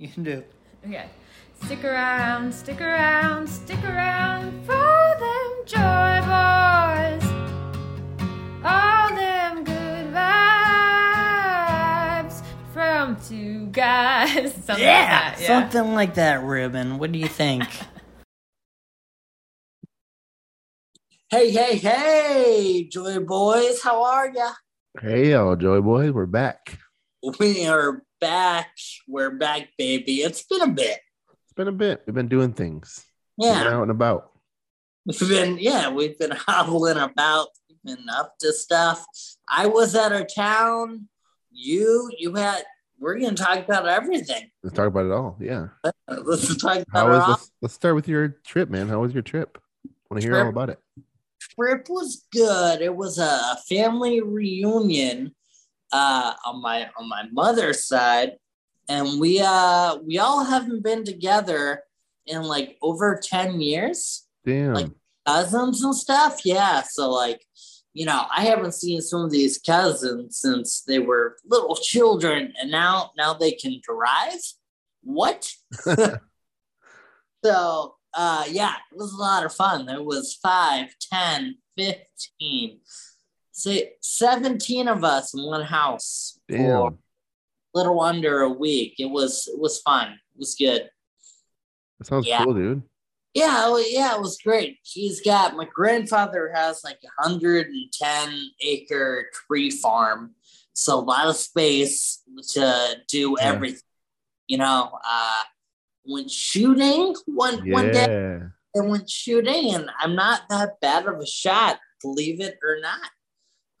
You can do. Okay. Stick around, stick around, stick around for them joy boys. All them good vibes from two guys. Something Yeah, like that. Yeah. something like that, Reuben. What do you think? hey, hey, hey, Joy Boys, how are ya? Hey, y'all, Joy Boys, we're back. We are back. We're back, baby. It's been a bit. It's been a bit. We've been doing things. Yeah, out and about. we've been. Yeah, we've been hobbling about. We've been up to stuff. I was out of town. You, you had. We're gonna talk about everything. Let's talk about it all. Yeah. Let's talk about was let's start with your trip, man. How was your trip? Want to hear all about it? trip was good. It was a family reunion uh, on my on my mother's side, and we uh we all haven't been together in like over ten years, Damn. Like- cousins and stuff. Yeah, so like you know I haven't seen some of these cousins since they were little children, and now now they can drive. What? so uh yeah it was a lot of fun there was 5 10 15 say 17 of us in one house for a little under a week it was it was fun it was good That sounds yeah. cool, dude. yeah it yeah it was great he's got my grandfather has like a 110 acre tree farm so a lot of space to do Yeah. everything you know uh went shooting one one day and went shooting, and I'm not that bad of a shot, believe it or not.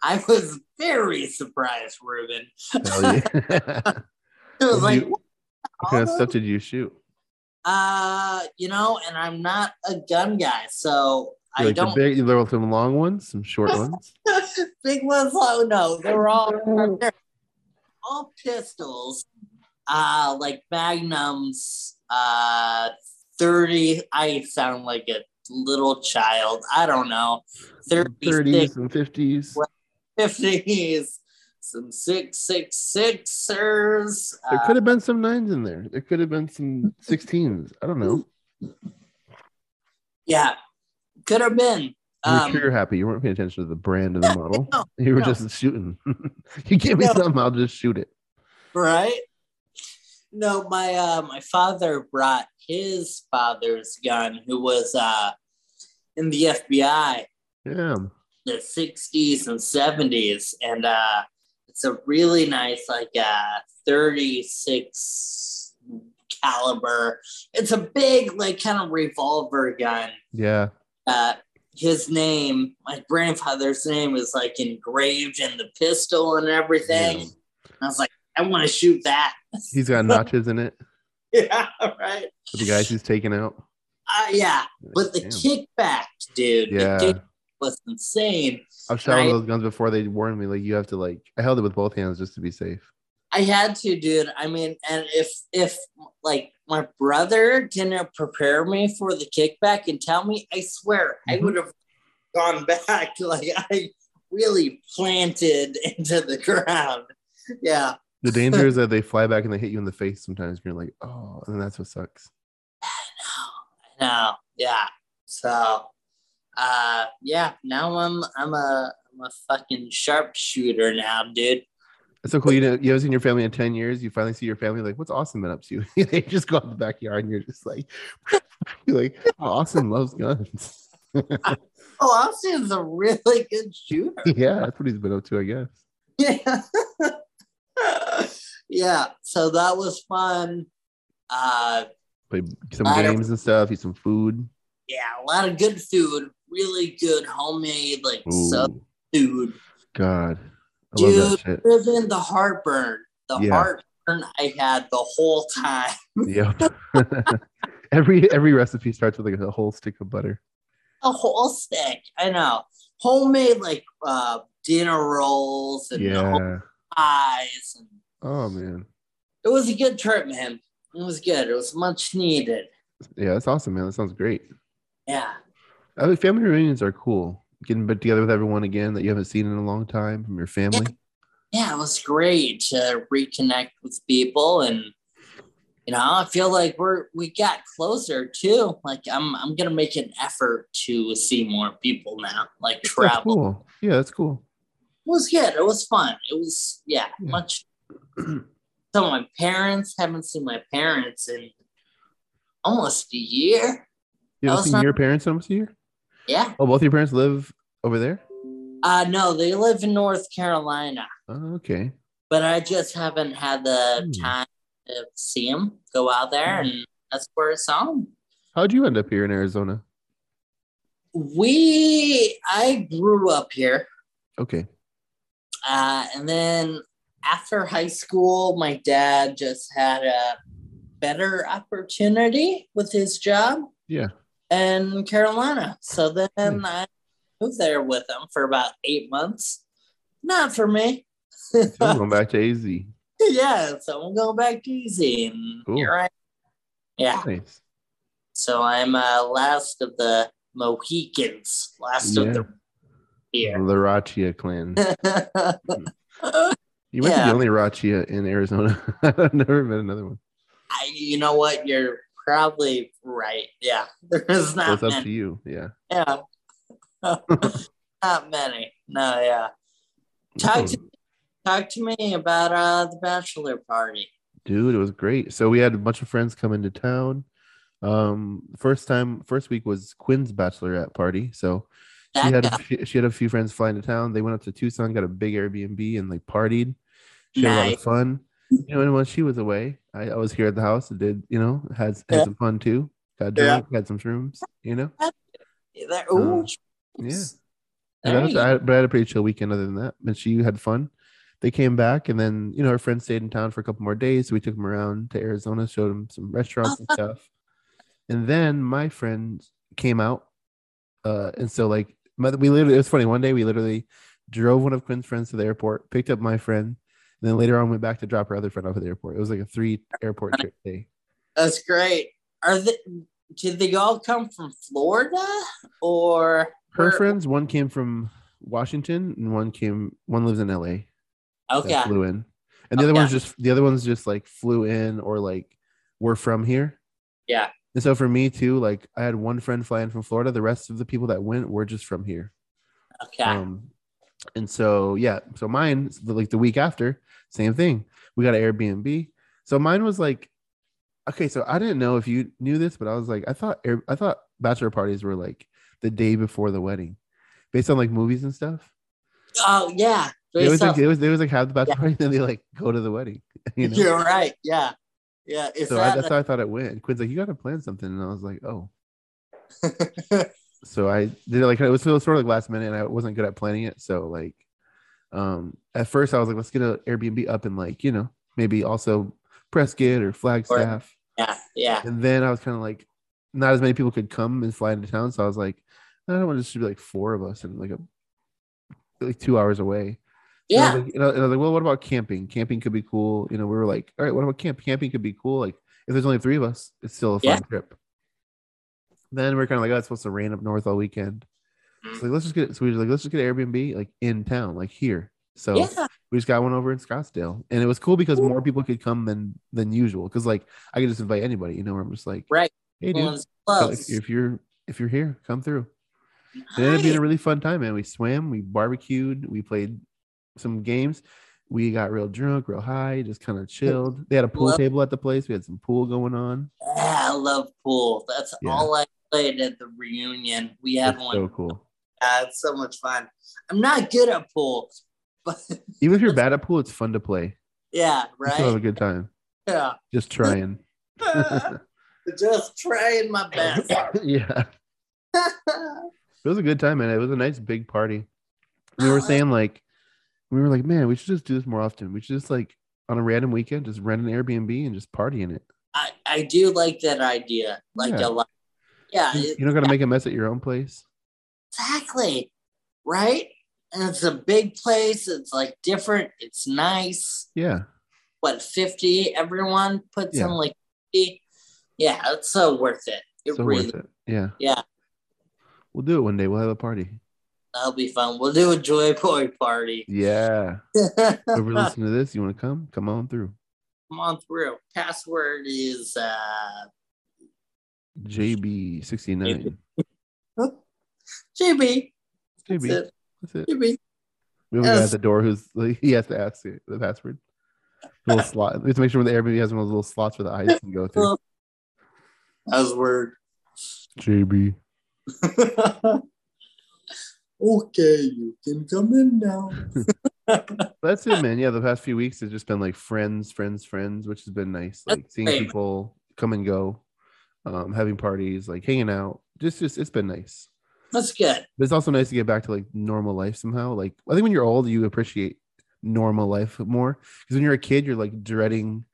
I was very surprised, Reuben. Hell yeah. It was What like, you- what kind of stuff did you shoot? uh, you know, and I'm not a gun guy, so I like don't the big, you level some long ones, some short ones. big ones. Oh no, they were all all pistols, uh, like magnums, uh, thirty. I sound like a little child. I don't know, 36, 30s and 50s. 50s, some six six sixers. There could have been some nines in there. There could have been some 16s. I don't know. yeah, could have been. You Um, trigger happy. You weren't paying attention to the brand of the model. no, you were no. just shooting. you give me No. something, I'll just shoot it. right? No, my uh, my father brought his father's gun, who was uh, in the FBI, Yeah. The '60s and '70s, and uh, it's a really nice, like, uh, 36 caliber. It's a big, like, kind of revolver gun. Yeah. uh, his name, my grandfather's name, is like engraved in the pistol and everything. Yeah. I was like, I want to shoot that. He's got notches in it yeah, right. for the guys he's taking out. Uh, yeah, but the Damn. kickback, dude, Yeah. Was insane. I've shot those guns before. They warned me like you have to like. I held it with both hands just to be safe. I had to, dude. I mean, and if if like my brother didn't prepare me for the kickback and tell me, I swear I Mhm. would have gone back. Like I really planted into the ground. Yeah. The danger is that they fly back and they hit you in the face sometimes. You're like, oh, and that's what sucks. I know. I know. Yeah. So uh yeah, now I'm I'm a I'm a fucking sharpshooter now, dude. That's so cool. You know, you haven't seen your family in ten years. You finally see your family. Like, what's Austin been up to? they just go out the backyard, and you're just like, you're like, oh, Austin loves guns. Oh, Austin's a really good shooter. yeah, that's what he's been up to, I guess. Yeah. yeah. So that was fun. Uh Play some games and stuff. Eat some food. yeah, a lot of good food. Really good homemade like sub food. God, I love that Dude, shit. even the heartburn. The Yeah. heartburn I had the whole time. Yep. every every recipe starts with like a whole stick of butter. A whole stick. I know. Homemade like uh dinner rolls and Yeah. pies and Oh man. it was a good trip, man. It was good. It was much needed. Yeah, that's awesome, man. That sounds great. Yeah. I think family reunions are cool. Getting back together with everyone again that you haven't seen in a long time from your family. Yeah, it was great to reconnect with people and you know, I feel like we're we got closer too. Like I'm I'm gonna make an effort to see more people now, like That's travel. cool. Yeah, that's cool. It was good. It was fun. It was yeah, Yeah. much. So my parents haven't seen my parents in almost a year. You haven't seen not- your parents almost a year? Yeah. Oh, both your parents live over there? Uh no, they live in North Carolina, Oh, okay. but I just haven't had the Hmm. time to see them. Go out there, and that's where it's on. How'd you end up here in Arizona? We I grew up here. Okay. Uh, and then after high school, my dad just had a better opportunity with his job Yeah. In Carolina. So then I moved there with them for about eight months. Not for me. I'm going back to AZ. yeah, so I'm going back to easy. And Cool. here I Yeah. Nice. So I'm uh, last of the Mohicans, last Yeah. of the The here. Rachia clan. You might be the only Rachia in Arizona. I've never met another one. I, you know what? You're probably right. Yeah, there's So not it's up to you. Yeah. Yeah, not many. No, yeah. Talk to talk to me about uh the bachelor party. Dude, it was great. So we had a bunch of friends come into town. Um, first time, first week was Quinn's bachelorette party. So she That had a, she had a few friends flying to town. They went up to Tucson, got a big Airbnb, and like partied. She had a lot of Nice. fun. You know, and when she was away, I, I was here at the house and did you know had had Yeah. some fun too. Got Yeah. drunk, had some shrooms. You know, There, ooh, Uh, yeah. That was, I, but I had a pretty chill weekend other than that. And she had fun. They came back, and then you know her friends stayed in town for a couple more days. So we took them around to Arizona, showed them some restaurants and stuff. And then my friend came out, uh, and so like my- we literally it was funny. One day we literally drove one of Quinn's friends to the airport, picked up my friend, and then later on went back to drop her other friend off at the airport. It was like a three airport trip day. that's great. Are they? Did they all come from Florida or Her where- friends, one came from Washington, and one came one lives in LA. Okay, flew in. And the other ones just the other ones just like flew in or like were from here. yeah, And so for me too, like I had one friend flying from Florida. The rest of the people that went were just from here. okay, Um, and so yeah, so mine like the week after, same thing. We got an Airbnb. So mine was like, okay, so I didn't know if you knew this, but I was like, I thought Air, I thought bachelor parties were like the day before the wedding, based on like movies and stuff. oh yeah. They always, So- like, they always they always like have the bachelor Yeah. party, then they like go to the wedding. You know? You're right. Yeah, yeah. So I, that that's how I thought it went. And Quinn's like, you got to plan something, and I was like, oh. So I did it like it was, it was sort of like last minute, and I wasn't good at planning it. So like, um, at first I was like, let's get an Airbnb up in like you know maybe also Prescott or Flagstaff, yeah, yeah, and then I was kind of like, not as many people could come and fly into town, so I was like, I don't want this to just be like four of us and like a like two hours away. And I yeah. like, and I- and I was like, well, what about camping? Camping could be cool. You know, we were like, all right, what about camp? Camping could be cool. Like, if there's only three of us, it's still a fun Yeah. trip. Then we're kind of like, oh, it's supposed to rain up north all weekend. Mm-hmm. So like, let's just get. So we were like, let's just get an Airbnb like in town, like here. So Yeah, we just got one over in Scottsdale, and it was cool because more people could come than than usual. Because like I could just invite anybody. You know, where I'm just like, right. hey, dude, so close. if, you're if you're here, come through. It ended up being a really fun time, man. We swam, we barbecued, we played some games. We got real drunk, real high, just kind of chilled. They had a pool Love- table at the place. We had some pool going on. Yeah, I love pool. That's Yeah. all I played at the reunion. We had It's one. so cool. Yeah, it's so much fun. I'm not good at pool, but Even if you're bad at pool, it's fun to play. yeah, still have a good time. Yeah, Just trying. just trying my best. yeah. It was a good time, man. It was a nice big party. We were Oh, saying like, we were like, man, we should just do this more often. We should just like on a random weekend, just rent an Airbnb and just party in it. I, I do like that idea. Like Yeah. a lot. Yeah, you don't got to make a mess at your own place. Exactly. Right? And it's a big place. It's like different. It's nice. Yeah. What, 50? Everyone puts Yeah. in like 50. Yeah, it's so worth it. It so really, worth it. Yeah. yeah, We'll do it one day. We'll have a party. that'll be fun. We'll do a Joy Boy party. Yeah. Whoever listen to this, you want to come? Come on through. come on through. Password is uh JB. JB. That's it. That's it. JB. We have a guy at the door who's like he has to ask the, password. Little slot. We have to make sure the Airbnb has one of those little slots where the eyes can go through. Password. JB. okay, you can come in now. That's it, man. Yeah, the past few weeks has just been like friends, friends, friends, which has been nice. Like seeing great. people come and go, um, having parties, like hanging out. Just, just it's been nice. That's good. But it's also nice to get back to like normal life somehow. Like I think when you're old, you appreciate normal life more because when you're a kid, you're like dreading.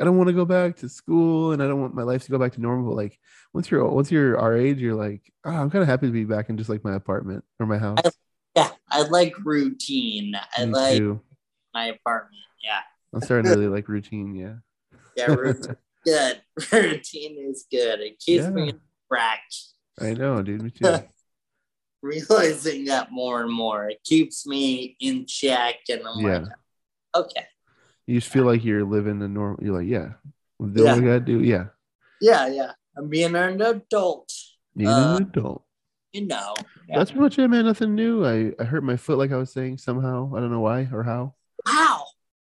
I don't want to go back to school, and I don't want my life to go back to normal. But like once you're once you're our age, you're like, oh, I'm kind of happy to be back in just like my apartment or my house. Yeah, I like routine. I Me like too. my apartment. Yeah. I'm starting to really like routine. Yeah. Yeah, routine good. routine is good. It keeps me Yeah. on track. I know, dude. Me too. Realizing that more and more. It keeps me in check and I'm Yeah. like, okay. You just feel like you're living the normal. You're like, yeah, doing what I gotta do. Yeah, Yeah, yeah. I'm being an adult. being Uh, an adult. You know. Yeah. That's pretty much it, man. Nothing new. I I hurt my foot, like I was saying, somehow. I don't know why or how. Wow.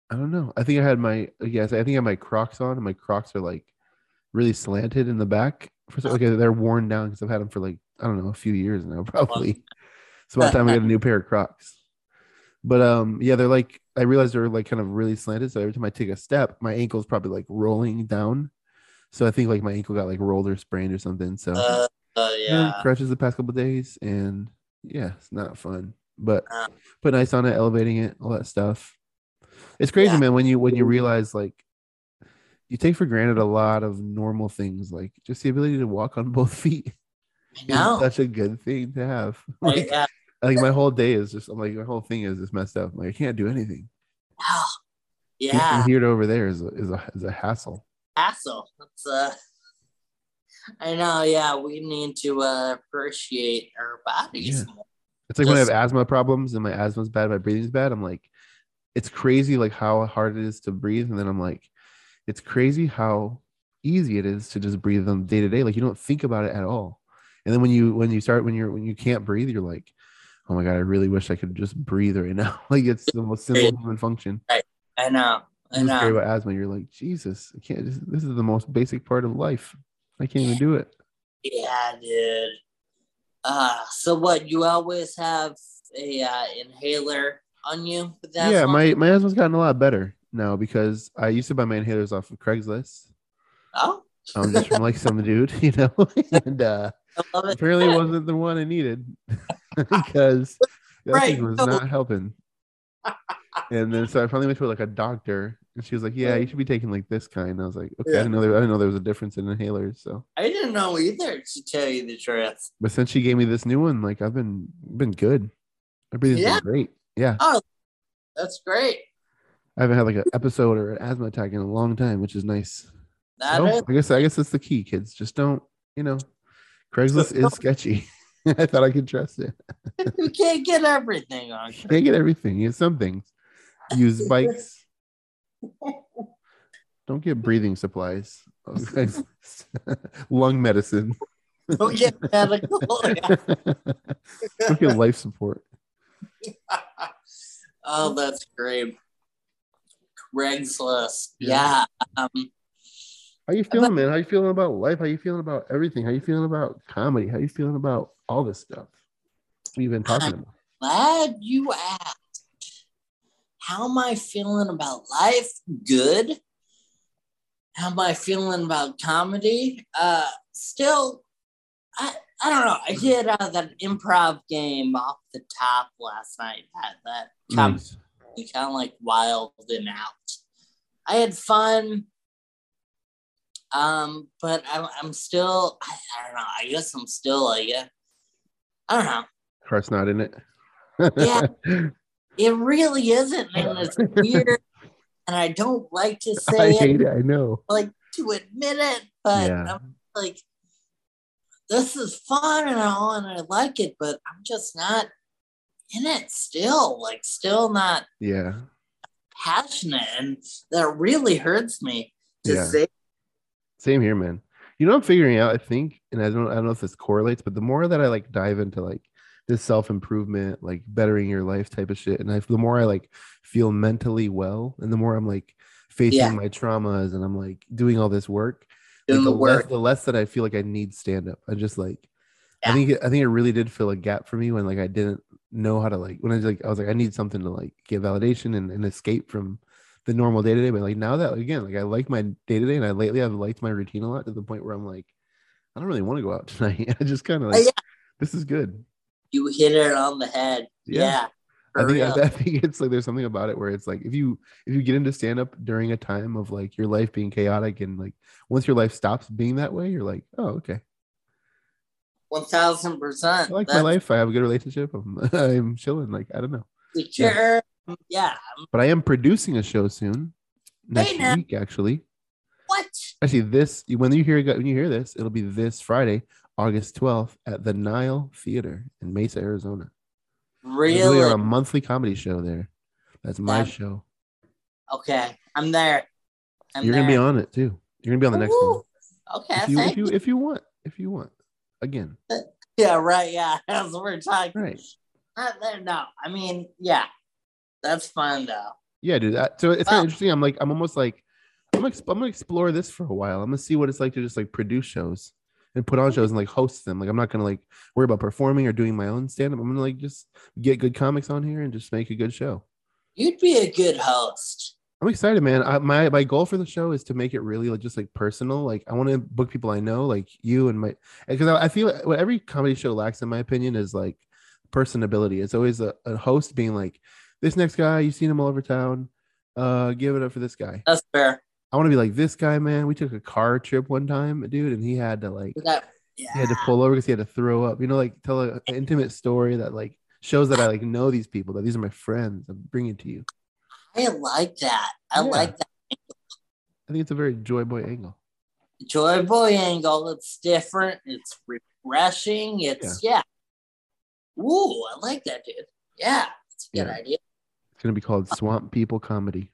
I don't know. I think I had my yes. I think I had my Crocs on, and my Crocs are like really slanted in the back. For some, okay, they're worn down because I've had them for like I don't know a few years now, probably. It's about time I get a new pair of Crocs. But um, yeah, they're like I realized they're like kind of really slanted. So every time I take a step, my ankle's probably like rolling down. So I think like my ankle got like rolled or sprained or something. So Uh, uh, yeah, yeah. crutches the past couple of days, and yeah, it's not fun. But Uh. put ice on it, elevating it, all that stuff. It's crazy, Yeah. man. When you when you realize like you take for granted a lot of normal things, like just the ability to walk on both feet. Know. such a good thing to have. Like, yeah. like my whole day is just, I'm like, my whole thing is just messed up. Like I can't do anything. Oh, Getting yeah. From here to over there is a, is a is a hassle. Hassle. That's uh I know, yeah, we need to uh, appreciate our bodies Yeah. more. It's like when I have asthma problems and my asthma's bad, my breathing's bad. I'm like, it's crazy like how hard it is to breathe. And then I'm like, it's crazy how easy it is to just breathe on day to day. Like you don't think about it at all. And then when you when you start when you're when you can't breathe, you're like, oh my god, I really wish I could just breathe right now. like it's the most simple human function. Right. I know. I I'm scary about asthma. You're like, Jesus, I can't. Just, this is the most basic part of life. I can't even do it. Yeah, dude. Uh so what, you always have a uh, inhaler on you yeah, my my asthma's gotten a lot better now because I used to buy my inhalers off of Craigslist. Oh, um, just from like some dude, you know, and uh, I love it. Apparently it wasn't the one I needed because that Right, thing was no. not helping. And then so I finally went to like a doctor, and she was like, "Yeah, you should be taking like this kind." I was like, "Okay, I Yeah. didn't know there, I didn't know there was a difference in inhalers." So, I didn't know either, to tell you the truth. but since she gave me this new one, like I've been been good. My breathing's Yeah. been great. Yeah, Oh, That's great. I haven't had like an episode or an asthma attack in a long time, which is nice. That So, is I guess I guess that's the key, kids. Just don't, you know, Craigslist is sketchy. I thought I could trust it. you can't get everything on. Can't get everything. Use some things. Use bikes. Don't get breathing supplies. Craigslist. Lung medicine. Don't get medical. Don't get life support. oh, that's great. Craigslist. Yeah. Yeah. Um, How you feeling, man? How you feeling about life? How you feeling about everything? How you feeling about comedy? How you feeling about all this stuff we've been talking about? glad you asked. How am I feeling about life? Good. How am I feeling about comedy? Uh, still, I I don't know. I did uh, that improv game off the top last night. That that Nice. kind of like wild and out. I had fun. Um, but I'm, I'm still, I, I don't know. I guess I'm still like, uh, I don't know. Heart's not in it. Yeah. It really isn't, and it's weird. and I don't like to I say it, it. I know. like to admit it, but Yeah. I'm like, this is fun and all, and I like it, but I'm just not in it still. Like, still not Yeah. passionate, and that really hurts me to Yeah. say. Same here, man. You know, I'm figuring out. I think, and I don't, I don't know if this correlates, but the more that I like dive into like this self improvement, like bettering your life type of shit, and I, the more I like feel mentally well, and the more I'm like facing Yeah. my traumas, and I'm like doing all this work, like, the the less, work. the less that I feel like I need stand up. I just like, I think, I think it really did fill a gap for me when like I didn't know how to like when I was like I was like I need something to like get validation and, and escape from the normal day to day. But like now that again, like I like my day to day, and I lately I've liked my routine a lot to the point where I'm like, I don't really want to go out tonight. I just kind of Oh, like yeah. this is good. You hit it on the head. Yeah. Yeah. I think. I, I think it's like there's something about it where it's like if you if you get into stand up during a time of like your life being chaotic and like once your life stops being that way, you're like, oh okay, One thousand percent. I like my life. I have a good relationship. I'm I'm chilling. Like I don't know. Secure. Yeah. but I am producing a show soon next now. week. Actually, What? actually, this when you hear when you hear this, it'll be this Friday, August twelfth, at the Nile Theater in Mesa, Arizona. Really? We're a monthly comedy show there. That's my show. Okay. I'm there. I'm You're there. gonna be on it too. You're gonna be on the next one Okay. if you if you you. if you want if you want. Again, Yeah. Right. Yeah. That's what we're talking. right? Not there. No. I mean, yeah. That's fun though. Yeah, dude. That, so it's kind of interesting. I'm like I'm almost like I'm gonna, I'm gonna explore this for a while. I'm gonna see what it's like to just like produce shows and put on shows and like host them. Like I'm not gonna like worry about performing or doing my own stand up. I'm gonna like just get good comics on here and just make a good show. You'd be a good host. I'm excited, man. I, my my goal for the show is to make it really like just like personal. Like I want to book people I know, like you and my because I, I feel like what every comedy show lacks, in my opinion, is like personability. It's always a, a host being like, "This next guy, you've seen him all over town. Uh, give it up for this guy." That's fair. I want to be like this guy, man. We took a car trip one time, dude, and he had to like That, he had to pull over because he had to throw up. You know, like tell a, an intimate story that like shows that I like know these people, that these are my friends. I'm bringing to you. I like that. I Yeah. like that. I think it's a very joy boy angle. Joy Boy angle. It's different. It's refreshing. It's yeah. Ooh, I like that, dude. Yeah, it's a good Yeah. idea. It's gonna be called Swamp People Comedy.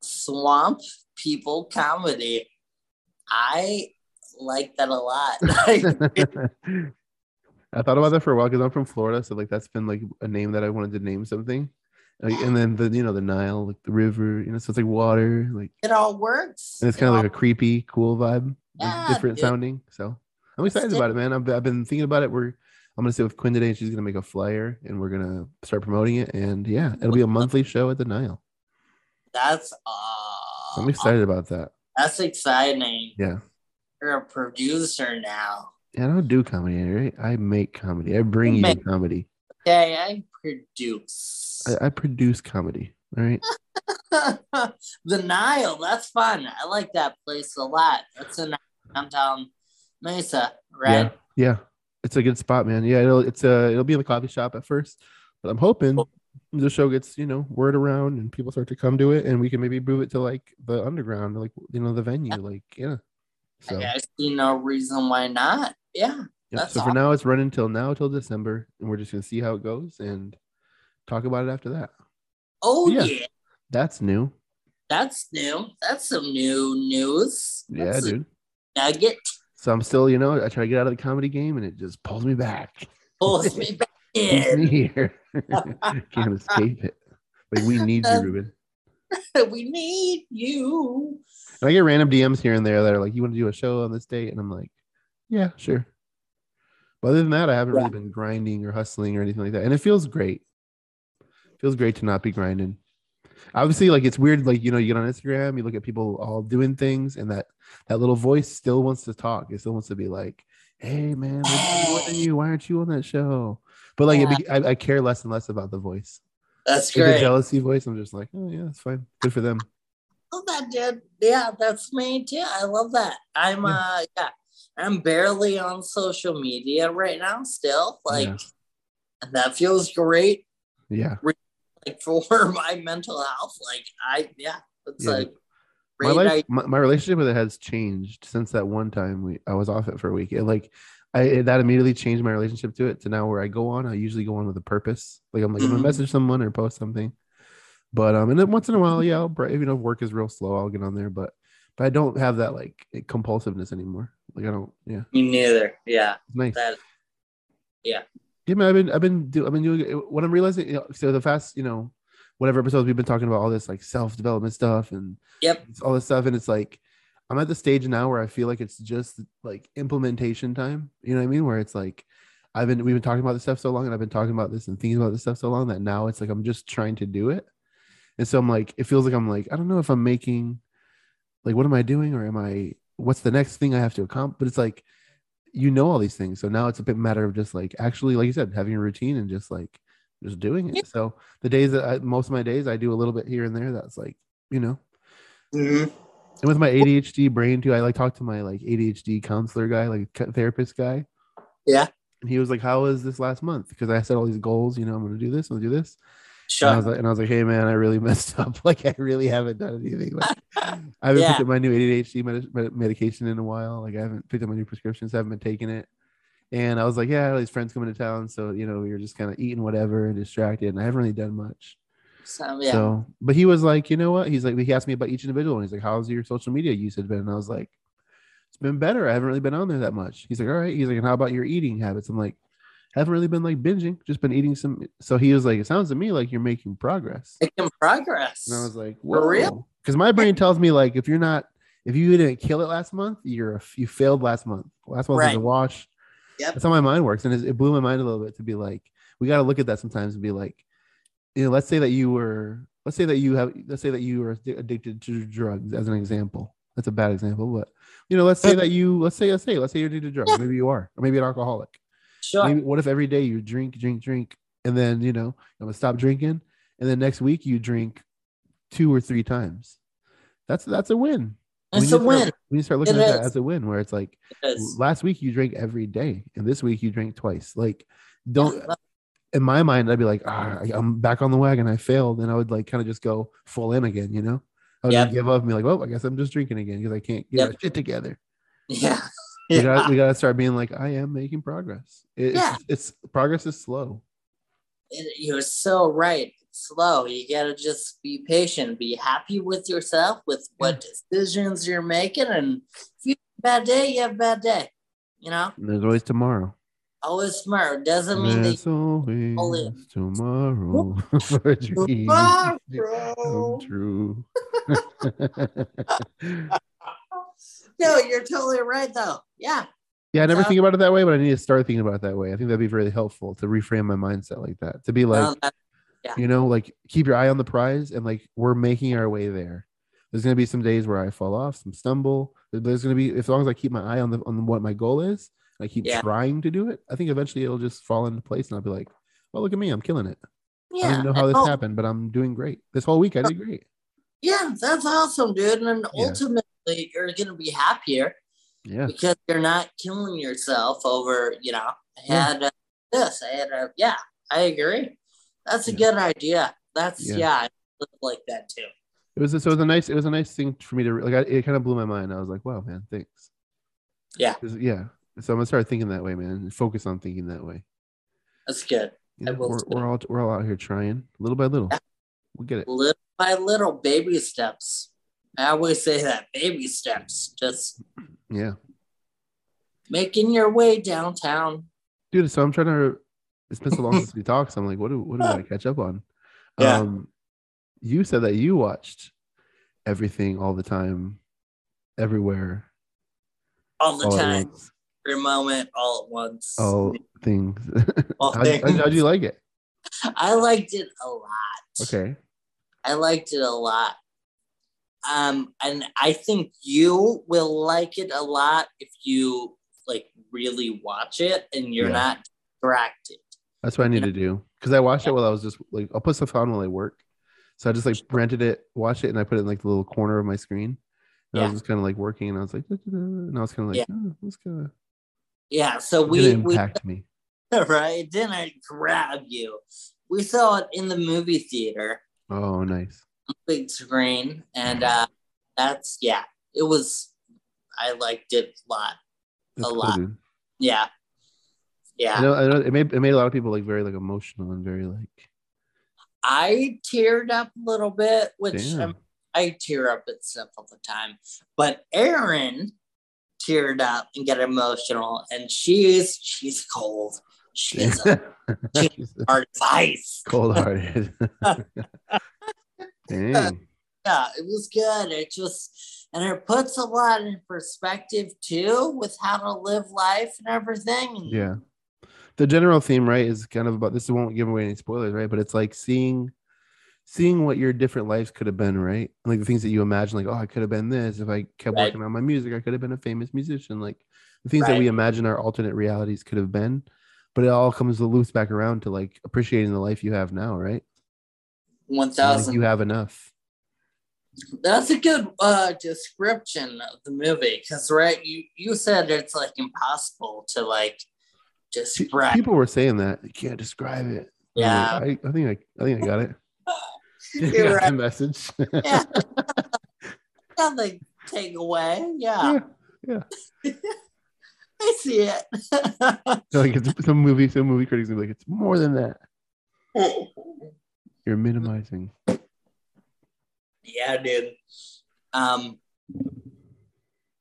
Swamp people comedy. I like that a lot. I thought about that for a while because I'm from Florida, so like that's been like a name that I wanted to name something. Like, and then the you know the Nile, like the river, you know, so it's like water, like it all works. and it's It kind of like all- a creepy, cool vibe, Yeah, different dude. sounding. So I'm excited about it, man. I've, I've been thinking about it. We're I'm gonna sit with Quinn today, and she's gonna make a flyer, and we're gonna start promoting it. And yeah, it'll be a monthly show at the Nile. that's uh, I'm excited about that. That's exciting. Yeah. You're a producer now. Yeah, I don't do comedy, right? I make comedy. I bring you make- comedy. Okay, I produce. I, I produce comedy. All right. the Nile, that's fun. I like that place a lot. That's in downtown Mesa, right? Yeah. Yeah. It's a good spot, man. Yeah, it'll it's uh it'll be in the coffee shop at first, but I'm hoping the show gets, you know, word around and people start to come to it and we can maybe move it to like the underground, like you know, the venue. Like, yeah. So I see no reason why not. Yeah. Yep. That's So for now, it's running till now till December, and we're just gonna see how it goes and talk about it after that. Oh Yeah. yeah. That's new. That's new. That's some new news. Yeah, That's a dude. Nugget So I'm still, you know, I try to get out of the comedy game, and it just pulls me back, pulls me back keeps me here. Can't escape it. Like we need you, uh, Reuben. we need you. And I get random DMs here and there that are like, "You want to do a show on this date?" And I'm like, "Yeah, sure." But other than that, I haven't Yeah. really been grinding or hustling or anything like that, and it feels great. feels great to not be grinding. Obviously, like it's weird. Like you know, you get on Instagram, you look at people all doing things, and that that little voice still wants to talk. It still wants to be like, "Hey, man, more than you. Why aren't you on that show?" But like, it be, I, I care less and less about the voice. That's Like, the great. jealousy voice, I'm just like, "Oh yeah, it's fine. Good for them." love that, dude. Yeah, that's me too. I love that. I'm Yeah. uh yeah. I'm barely on social media right now still. Like Yeah. and that feels great. Yeah. Like for my mental health. Like I yeah, it's Yeah. like my life my, my relationship with it has changed since that one time we I was off it for a week. It like I that immediately changed my relationship to it to now where I go on, I usually go on with a purpose. Like I'm like I'm gonna message someone or post something. But um, and then once in a while, yeah, I'll, bra- you know, if work is real slow, I'll get on there. But but I don't have that like compulsiveness anymore. Like I don't. Yeah, Me neither. Yeah. it's nice. That Yeah, man, I've been I've been do, I've been doing. What I'm realizing, you know, so the fast, you know, whatever episodes we've been talking about all this like self development stuff and Yep. all this stuff, and it's like I'm at the stage now where I feel like it's just like implementation time. You know what I mean? Where it's like I've been we've been talking about this stuff so long, and I've been talking about this and thinking about this stuff so long that now it's like I'm just trying to do it, and so I'm like it feels like I'm like I don't know if I'm making like what am I doing or am I what's the next thing I have to accomplish? But it's like you know all these things. So now it's a bit matter of just like actually, like you said, having a routine and just like just doing it. Yeah. So the days that I, most of my days I do a little bit here and there. That's like you know, Mhm. and with my ADHD brain too, I like talk to my like ADHD counselor guy, like therapist guy, Yeah. and he was like, "How was this last month?" Because I set all these goals. You know, I'm going to do this. I'm going to do this. And I was like, and I was like, hey man, I really messed up. Like I really haven't done anything. Like I haven't Yeah. picked up my new ADHD med- med- medication in a while. Like I haven't picked up my new prescriptions. haven't been taking it. And I was like, yeah, all these friends coming to town, so you know, we were just kind of eating whatever and distracted, and I haven't really done much. So, yeah. So, but he was like, you know what? He's like, he asked me about each individual, and he's like, how's your social media usage been? And I was like, it's been better. I haven't really been on there that much. He's like, all right. He's like, and how about your eating habits? I'm like, haven't really been like binging, just been eating some. So he was like, it sounds to me like you're making progress. Making progress. And I was like, For real? Because my brain tells me like if you're not if you didn't kill it last month, you're a, you failed last month. Last month was a Right. wash. Yep. That's how my mind works, and it, blew my mind a little bit to be like, we got to look at that sometimes and be like, you know, let's say that you were, let's say that you have, let's say that you were addi- addicted to drugs as an example. That's a bad example, but you know, let's say that you, let's say, let's say, let's say you're addicted to drugs. Maybe you are, or maybe an alcoholic. Sure. Maybe what if every day you drink, drink, drink, and then you know I'm gonna stop drinking, and then next week you drink two or three times. That's that's a win. It's a win. start- When you start looking It at that as a win, where it's like It is. last week you drank every day, and this week you drank twice. Like don't. In my mind, I'd be like, ah, I'm back on the wagon. I failed, and I would like kind of just go full in again. You know, I would Yep. give up and be like, well, I guess I'm just drinking again because I can't get Yep. shit together Yeah. We Yeah. got uh, we got to start being like i am making progress It- Yeah. it's, it's progress is slow It- You're so right. It's slow. You gotta just be patient. Be happy with yourself, with what decisions you're making, and if you have a bad day, you have a bad day. You know, And there's always tomorrow always tomorrow doesn't mean that always in. tomorrow for Tomorrow. true No, you're totally right though. Yeah. yeah i never So- think about it that way but i need to start thinking about it that way i think that'd be really helpful to reframe my mindset like that to be like Well, that- you know like keep your eye on the prize and like we're making our way there there's going to be some days where i fall off some stumble there's going to be as long as i keep my eye on the on what my goal is i keep Yeah. trying to do it i think eventually it'll just fall into place and i'll be like well look at me i'm killing it Yeah. i yeah. don't even know how this Oh, happened but i'm doing great this whole week i oh. did great Yeah, that's awesome, dude. And Yeah. ultimately, you're gonna be happier yeah because you're not killing yourself over, you know, I Yeah. had uh, this, I had a, yeah, I agree. That's a Yeah. good idea. That's, Yeah. yeah, I live like that too. it was so it was a nice it was a nice thing for me to like I, it kind of blew my mind i was like wow man thanks Yeah. yeah so i'm gonna start thinking that way man focus on thinking that way That's good. You know, we're, we're all we're all out here trying little by little Yeah. we'll get it Little by little, baby steps. I always say that baby steps, just yeah making your way downtown. dude so i'm trying to it's been so long since we talked so i'm like what do what do i catch up on Yeah. um you said that you watched everything all the time everywhere All the all time, every moment, all at once. all things All how, things. how'd you like it I liked it a lot. okay I liked it a lot. Um, and I think you will like it a lot if you like really watch it and you're Yeah. not distracted. that's what i need Yeah. to do because i watched it while i was just like i'll put stuff on while i work so i just like rented it watched it and i put it in like the little corner of my screen and i was just kind of like working and i was like "Da-da-da," and i was kind of like Yeah. oh, kind of Yeah, so it we didn't we me right it didn't I grab you. We saw it in the movie theater, oh nice big screen, and uh that's yeah, it was I liked it a lot. That's A cool, lot. dude. Yeah. Yeah. I know, I know it made it made a lot of people like very like emotional and very like I teared up a little bit, which um, I tear up at stuff all the time. But Erin teared up and get emotional, and she's she's cold. She's a hard as ice. Cold hearted. Dang. Yeah, it was good. It just and it puts a lot in perspective too with how to live life and everything. Yeah. The general theme, right, is kind of about this won't give away any spoilers, right? But it's like seeing seeing what your different lives could have been, right? Like the things that you imagine, like, oh, I could have been this. If I kept Right. working on my music, I could have been a famous musician. Like the things that we imagine our alternate realities could have been. But it all comes the loops back around to like appreciating the life you have now, right? one Like, thousand. you have enough. That's a good uh description of the movie because right, you you said it's like impossible to like describe. People were saying that you can't describe it. Yeah. I, I think I, I think I got it. You're got the message. Yeah. Nothing take away. Yeah. I see it. like it's some movie, some movie critics are like, it's more than that. You're minimizing. yeah, dude. Um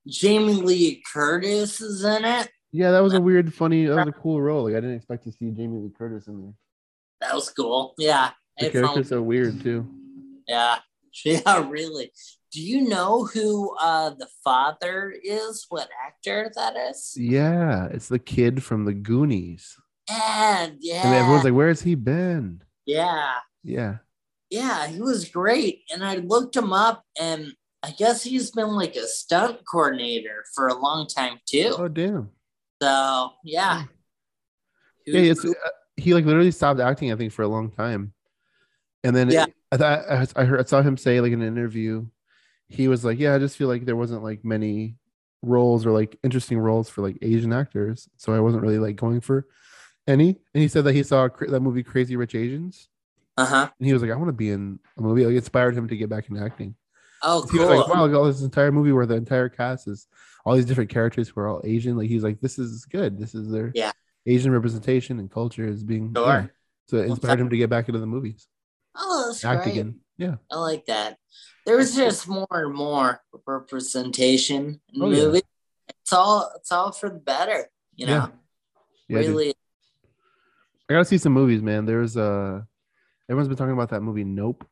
Jamie Lee Curtis is in it. Yeah, that was a weird, funny, that was a cool role. Like I didn't expect to see Jamie Lee Curtis in there. That was cool. Yeah. The I found- character's so weird too. Yeah. Yeah, really. Do you know who uh the father is? What actor that is? Yeah, it's the kid from the Goonies. And yeah. And everyone's like, where's he been? yeah. Yeah. Yeah, he was great. And I looked him up and I guess he's been like a stunt coordinator for a long time too. Oh damn. So yeah. Yeah, it's uh, he like literally stopped acting, I think, for a long time. And then Yeah. I thought I- I heard I saw him say like in an interview, he was like, Yeah, I just feel like there wasn't like many roles or like interesting roles for like Asian actors. So I wasn't really like going for any. And he said that he saw that movie Crazy Rich Asians. uh-huh. And he was like, I want to be in a movie. Like, it inspired him to get back into acting. Oh He was like, wow, all this entire movie where the entire cast is all these different characters who are all Asian. Like, he's like, this is good. This is their Yeah. Asian representation and culture is being. Sure. yeah. So it inspired him to get back into the movies, oh, that's act great. again. Yeah. I like that. There's just more and more representation in Oh, yeah. movies. It's all it's all for the better, you know. Yeah. Yeah, dude. really I gotta see some movies, man. There's uh everyone's been talking about that movie Nope.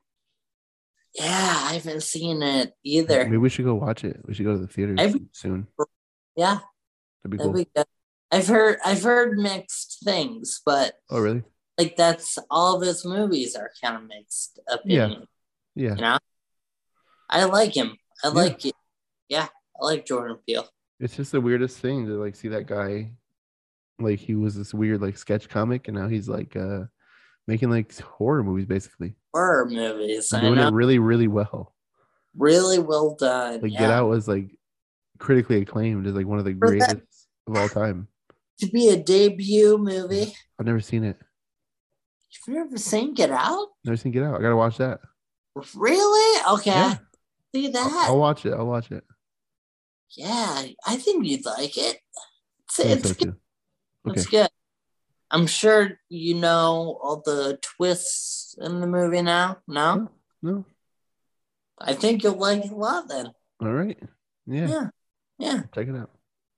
Yeah, I haven't seen it either. Maybe we should go watch it. We should go to the theater soon. Yeah, That'd be that'd be good. I've heard I've heard mixed things, but oh, really? like that's all of his movies are kind of mixed opinion. Yeah. You know? I like him. I like it. Yeah, I like Jordan Peele. It's just the weirdest thing to like see that guy. Like he was this weird like sketch comic, and now he's like uh making like horror movies basically. Horror movies. Doing know. it really, really well. Really well done. Like yeah. Get Out was like critically acclaimed as like one of the For that- greatest of all time. To be a debut movie. I've never seen it. You've never seen Get Out? Never seen Get Out. I gotta watch that. Really? Okay. Yeah. See I'll, that? I'll watch it. I'll watch it. yeah, I think you'd like it. It's, it's so good. Okay. It's good. I'm sure you know all the twists in the movie now. No? No. I think you'll like it a lot then. All right. Yeah. Yeah. Check it out.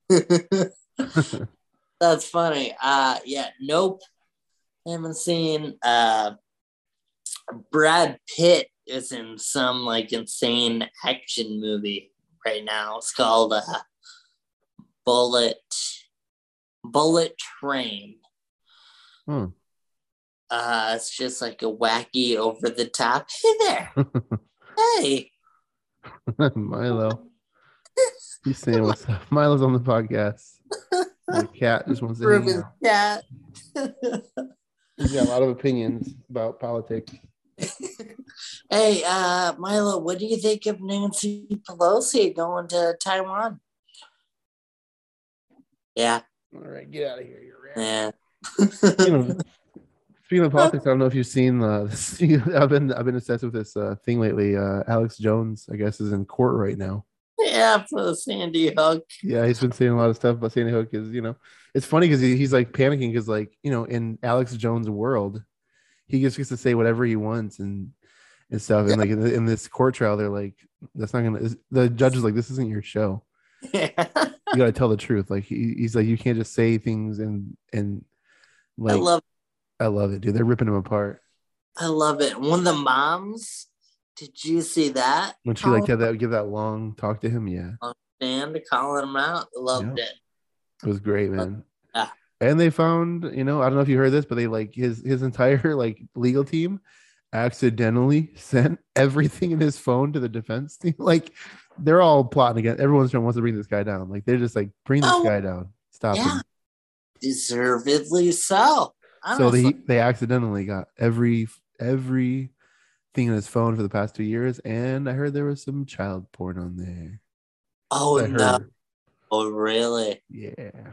That's funny. Uh yeah, nope. I haven't seen uh Brad Pitt is in some like insane action movie right now. It's called uh Bullet Bullet Train. Hmm. Uh it's just like a wacky over the top. Hey there. Hey. Milo. He's saying what's up. Milo's on the podcast. The cat just wants to Reuben's cat. He's got a lot of opinions about politics. Hey, uh, Milo, what do you think of Nancy Pelosi going to Taiwan? Yeah, All right, get out of here. You're right. yeah. Speaking of, speaking of politics, I don't know if you've seen uh, this, I've been I've been obsessed with this uh, thing lately. Uh, Alex Jones, I guess, is in court right now. yeah, for the Sandy Hook. Yeah, he's been saying a lot of stuff about Sandy Hook. Is you know, it's funny because he, he's like panicking because like you know, in Alex Jones' world, he just gets to say whatever he wants and and stuff. And like in, the, in this court trial, they're like, "That's not gonna." The judge is like, "This isn't your show. You got to tell the truth." Like he, he's like, "You can't just say things and and like." I love I love it, dude. They're ripping him apart. I love it. One of the moms, did you see that? When she like had that give that long talk to him, yeah, stand calling him out. Loved it. it was great, man. And they found, you know, I don't know if you heard this, but they like his his entire like legal team accidentally sent everything in his phone to the defense team. Like they're all plotting against. Everyone's trying wants to bring this guy down. Like they're just like bring this Oh, guy down. Stop Yeah. him. Deservedly so. So they they accidentally got every every thing on his phone for the past two years, and I heard there was some child porn on there. oh no, oh, really? Yeah.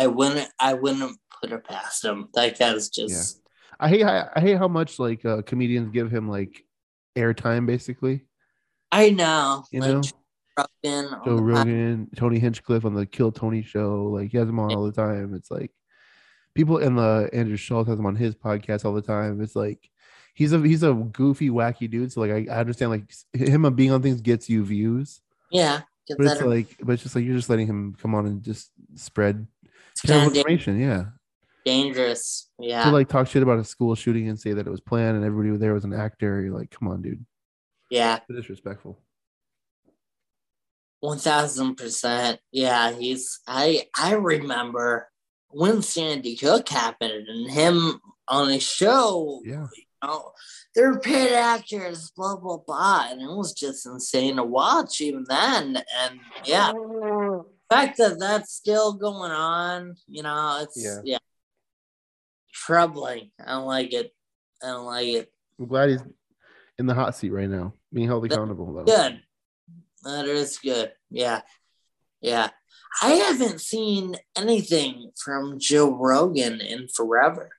I wouldn't. I wouldn't put it past him. That guy's just. I hate I, I hate how much like uh, comedians give him like airtime basically. I know. You like know? Rogan Joe Rogan, Tony Hinchcliffe on the Kill Tony show, like he has him on all the time. It's like people in the Andrew Schulz has him on his podcast all the time. It's like he's a he's a goofy, wacky dude. So like I, I understand like him being on things gets you views, Yeah. But it's like but it's just like you're just letting him come on and just spread it's terrible kind of information. Yeah. dangerous. Yeah. To like talk shit about a school shooting and say that it was planned and everybody there was an actor. You're like, come on, dude. yeah. Disrespectful. One thousand percent. Yeah, he's I I remember when Sandy Hook happened and him on a show, Yeah. you know, they're paid actors, blah blah blah. And it was just insane to watch even then. And yeah, the fact that that's still going on, you know, it's Yeah. yeah, troubling. I don't like it. I don't like it. I'm glad he's in the hot seat right now, being held accountable. Though. Good. That is good. Yeah. Yeah. I haven't seen anything from Joe Rogan in forever.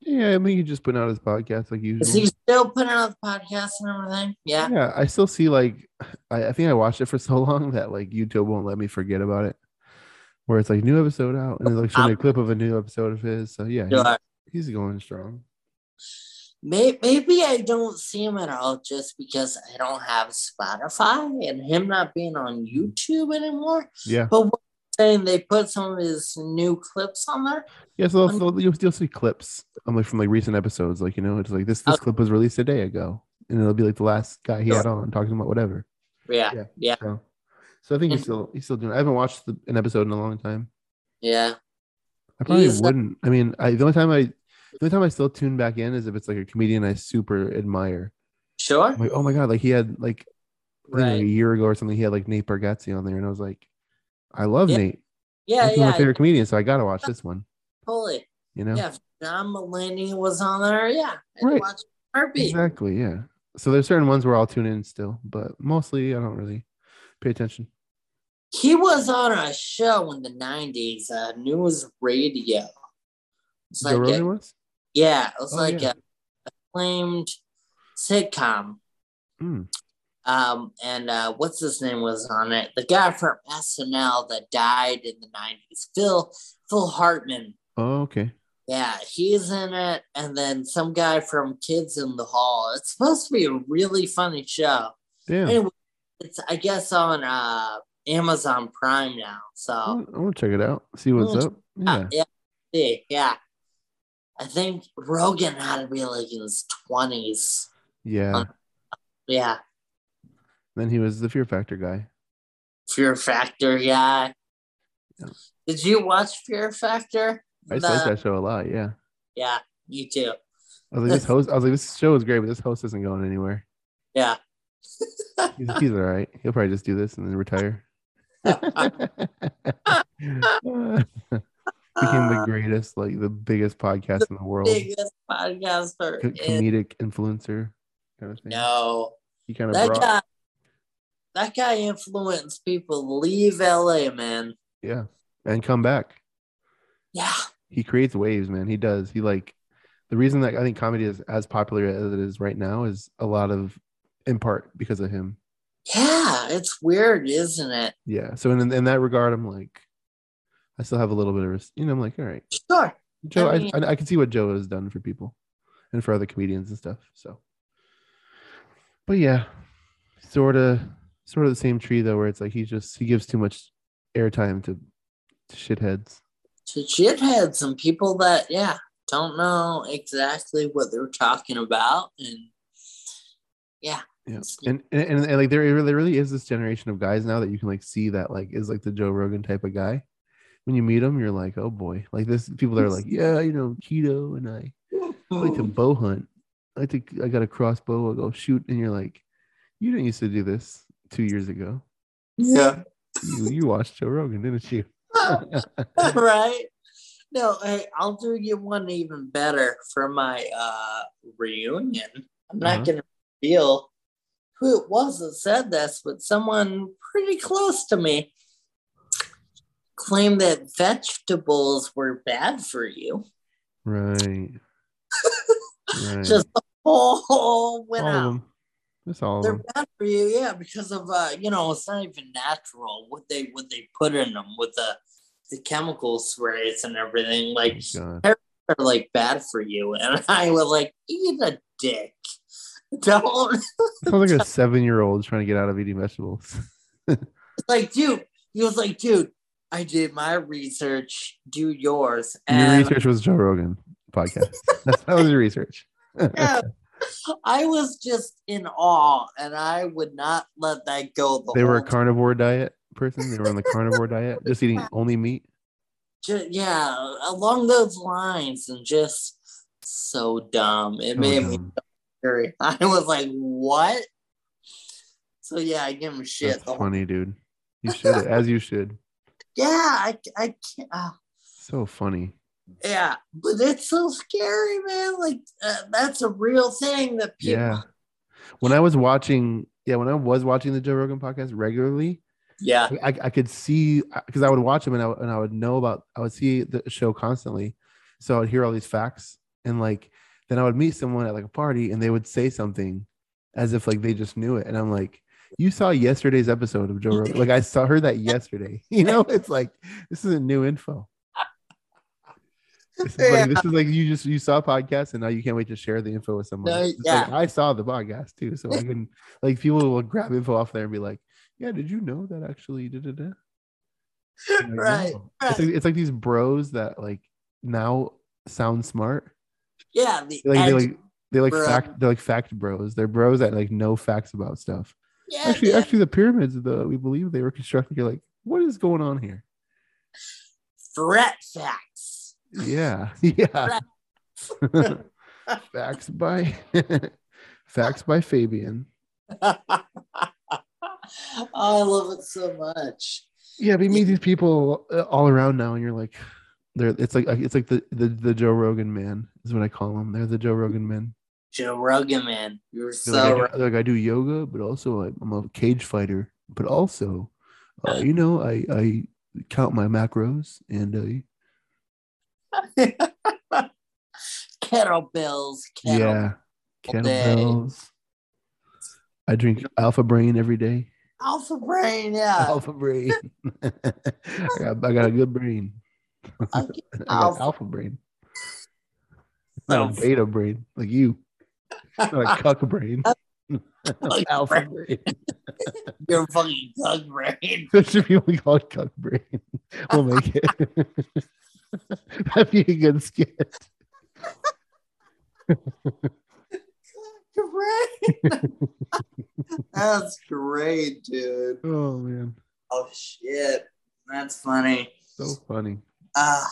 Yeah, I mean, he just putting out his podcast like Is he still putting out the podcast and everything? Yeah. Yeah, I still see like I, I think I watched it for so long that like YouTube won't let me forget about it. Where it's like new episode out, and it's like showing a clip of a new episode of his. So yeah, he's, he's going strong. May- Maybe I don't see him at all just because I don't have Spotify and him not being on YouTube anymore. Yeah, But what saying they put some of his new clips on there. yeah. So they'll- you'll still see clips. I'm like from like recent episodes, like you know, it's like this this Okay. clip was released a day ago, and it'll be like the last guy he Sure. had on talking about whatever. Yeah. Yeah. Yeah. So, so I think he's still he's still doing. I haven't watched the, an episode in a long time. Yeah. I probably He's, wouldn't. I mean, I the only time I the only time I still tune back in is if it's like a comedian I super admire. Sure. I'm like, oh my god, like he had like I think, like, a year ago or something, he had like Nate Bargatze on there, and I was like, I love Yeah, Nate. Yeah. He's Yeah. my favorite comedian, so I gotta watch this one. Totally. You know, Yeah, John Mulaney was on there, yeah, Right. exactly, yeah. So there's certain ones where I'll tune in still, but mostly I don't really pay attention. He was on a show in the '90s, uh, news radio. It's like, Rogan was. yeah, it was Oh, like yeah. a acclaimed sitcom. Mm. Um, and uh, what's his name was on it? The guy from SNL that died in the '90s, Phil Phil Hartman. Oh, okay. Yeah, he's in it, and then some guy from Kids in the Hall. It's supposed to be a really funny show. Damn. Anyway, it's I guess on uh Amazon Prime now. So I want to check it out. See what's Mm. up. Yeah. uh, yeah, see, yeah. I think Rogan had to be like in his twenties. Yeah. Um, Yeah, Then he was the Fear Factor guy. Fear Factor guy. Yeah. Did you watch Fear Factor? I to like that show a lot. Yeah. Yeah, you too. I was like, this host. I was like, this show is great, but this host isn't going anywhere. Yeah. He's, he's all right. He'll probably just do this and then retire. Became the greatest, like the biggest podcast in the world. biggest podcaster. Comedic influencer kind of thing. no, He kind of that brought, guy. That guy influenced people leave LA, man. yeah, and come back. Yeah, He creates waves, man. He does. He like the reason that I think comedy is as popular as it is right now is a lot of in part because of him. yeah. It's weird, isn't it? Yeah. So in in that regard, I'm like, I still have a little bit of, you know, I'm like, all right, Sure. Joe. I I mean- I, I can see what Joe has done for people, and for other comedians and stuff. So, but yeah, sort of, sort of the same tree though, where it's like he just he gives too much airtime to, to shitheads. To shitheads and people that, yeah, don't know exactly what they're talking about. And yeah. Yeah, and, and and, and like there really, there really is this generation of guys now that you can like see that like is like the Joe Rogan type of guy. When you meet him, you're like, oh boy, like this people that are like, yeah, you know, keto, and I I like to bow hunt. I like to, I got a crossbow. I'll go shoot, and you're like, you didn't used to do this two years ago. Yeah. You you watched Joe Rogan, didn't you? right. No, hey, I'll do you one even better for my uh reunion. I'm not Uh-huh. gonna reveal who it was that said this, but someone pretty close to me claimed that vegetables were bad for you. right. right. Just the whole went all out. That's all They're bad for you, yeah, because of uh, you know, it's not even natural what they what they put in them with the the chemical sprays and everything. Like God. are like bad for you. And I was like, eat a dick. Don't Sounds like a seven year old trying to get out of eating vegetables. like, dude. He was like, dude, I did my research, do yours. Your And research was Joe Rogan podcast. That was your research. yeah, I was just in awe and I would not let that go. The they were a whole time. carnivore diet person. They were on the carnivore diet, just eating only meat. Ju- yeah, along those lines and just so dumb. It So made me dumb. very I was like, what? So yeah, I give him shit. Funny, dude. You should, as you should. Yeah, I, I can't. Uh, So funny. Yeah, but it's so scary, man. Like uh, that's a real thing that people. Yeah. When I was watching, yeah, when I was watching the Joe Rogan podcast regularly, Yeah. I, I could see because I would watch him and I, would- and I would know about, I would see the show constantly. So I would hear all these facts and like, then I would meet someone at like a party and they would say something as if like they just knew it. And I'm like, you saw yesterday's episode of Joe Rogan. Like I saw her that yesterday. You know, it's like, this isn't new info. This is, like, this is like you just you saw a podcast and now you can't wait to share the info with someone. No, It's like, yeah. I saw the podcast too, so I can like people will grab info off there and be like, "Yeah, did you know that actually?" Da, da, da. Like, Right, "No." It's like it's like these bros that like now sound smart. Yeah. The Like they like they like bro. fact they're like fact bros. They're bros that like know facts about stuff. yeah, Actually, man. actually, the pyramids, the we believe they were constructed. You're like, what is going on here? threat facts. Yeah, yeah. facts by facts by Fabian. oh, I love it so much. Yeah, but you meet these people uh, all around now, and you're like, they're it's like it's like the the, the Joe Rogan man is what I call them. They're the Joe Rogan men. Joe Rogan, man, you're so like, I right. like I do yoga, but also I, I'm a cage fighter, but also, uh, you know, I I count my macros and uh, kettlebells. Kettle. yeah, kettlebells. I drink Alpha Brain every day. Alpha brain, yeah. Alpha Brain. I got I got a good brain. I got Alpha. Alpha Brain. Not a beta brain like you. Not a cuck brain. Like Alpha brain. You're fucking thug brain. That should be what we call it cuck brain. We'll make it. That'd be a good skit. brain. That's great, dude. Oh man. Oh shit. That's funny. So funny. Uh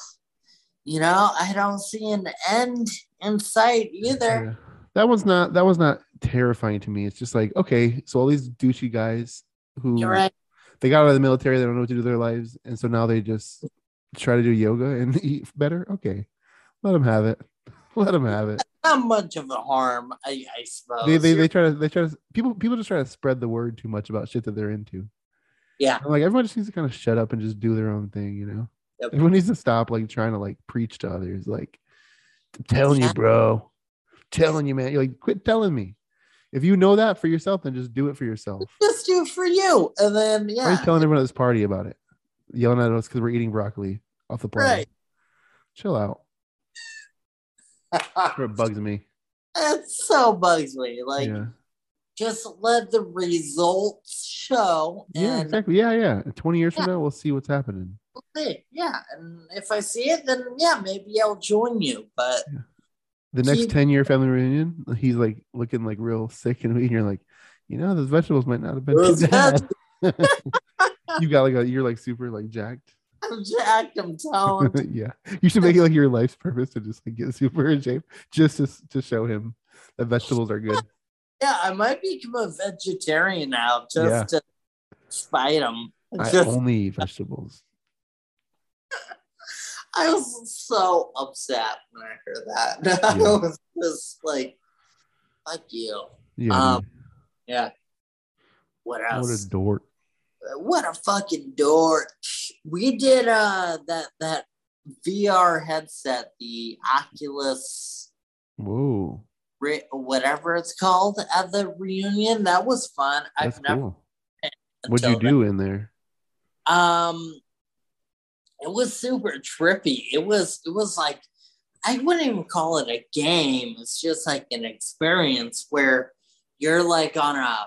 you know, I don't see an end in sight either. Yeah. That one's not that was not terrifying to me. It's just like, okay, so all these douchey guys who right. they got out of the military, they don't know what to do with their lives, and so now they just try to do yoga and eat better. Okay, let them have it. Let them have it. Not much of a harm, I, I suppose. They, they, they try to they try to people people just try to spread the word too much about shit that they're into. Yeah. I'm like everyone just needs to kind of shut up and just do their own thing, you know. Yep. Everyone needs to stop like trying to like preach to others. Like, I'm telling you, Yeah. bro, telling you, man. You're like, quit telling me. If you know that for yourself, then just do it for yourself. just do it for you. And then Why are you telling everyone at this party about it? Yelling at us because we're eating broccoli off the plate. Right. Chill out. It bugs me. It so bugs me. Like, yeah. just let the results show. Yeah, exactly. Yeah, yeah. 20 years Yeah. from now, we'll see what's happening. we'll see. Yeah, and if I see it, then yeah, maybe I'll join you. But The next Keep- 10 year family reunion, he's like looking like real sick and you're like, you know, those vegetables might not have been too Those bad. you got like a, you're like super like jacked. I'm jacked. I'm toned. yeah. You should make it like your life's purpose to just like get super in shape just to, to show him that vegetables are good. yeah, I might become a vegetarian now just Yeah. to spite him. I Just, only eat vegetables. I was so upset when I heard that. I was just like, fuck you. Yeah. Um. Yeah. What what else? a dork. What a fucking dork. We did uh that that VR headset, the Oculus Whoa. Ri- whatever it's called at the reunion. That was fun. That's I've never cool. What'd you do in there? Um it was super trippy. It was it was like I wouldn't even call it a game. It's just like an experience where you're like on a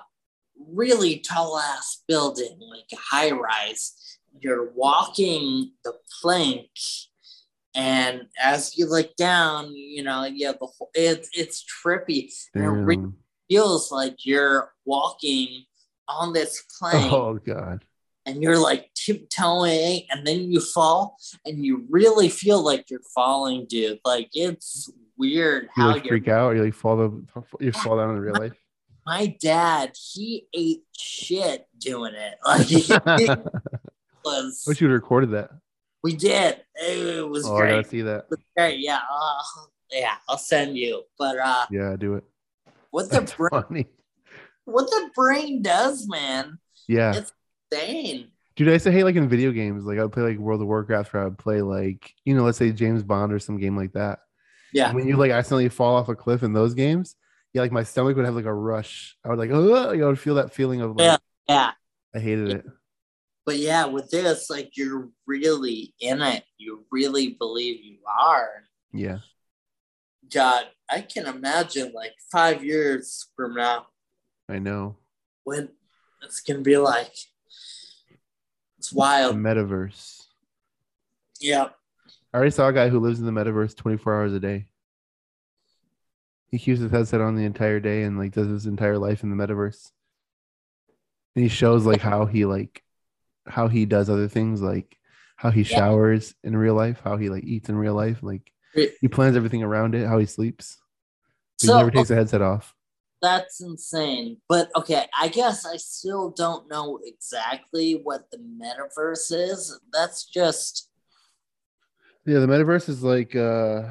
really tall ass building, like a high rise. You're walking the plank, and as you look down, you know, yeah, the whole, it's it's trippy. And it feels like you're walking on this plank Oh god. and you're like tiptoeing and then you fall and you really feel like you're falling, dude. Like it's weird You how like you're freak out? You like fall the you fall down in real life? My dad, he ate shit doing it. Like he was Wish you recorded that. we did. It was Oh, I great. gotta see that. Great. Yeah. Uh, yeah, I'll send you. But uh Yeah, do it. what the That's brain funny. what the brain does, man. Yeah. It's insane. Dude, I used to hate like in video games. Like I would play like World of Warcraft or I would play like, you know, let's say James Bond or some game like that. Yeah. When you like accidentally fall off a cliff in those games, yeah, like my stomach would have like a rush. I would like, oh, I would feel that feeling of like, Yeah. Yeah. I hated it. But yeah, with this, like you're really in it. You really believe you are. Yeah. God, I can imagine like five years from now I know. when it's gonna be like it's The wild. metaverse. Yeah. I already saw a guy who lives in the metaverse 24 hours a day. He keeps his headset on the entire day and like does his entire life in the metaverse. And he shows like how he like how he does other things, like how he Yeah. showers in real life, how he like eats in real life, like he plans everything around it, how he sleeps. He never takes the headset off. that's insane. But okay, I guess I still don't know exactly what the metaverse is. That's just Yeah, the metaverse is like uh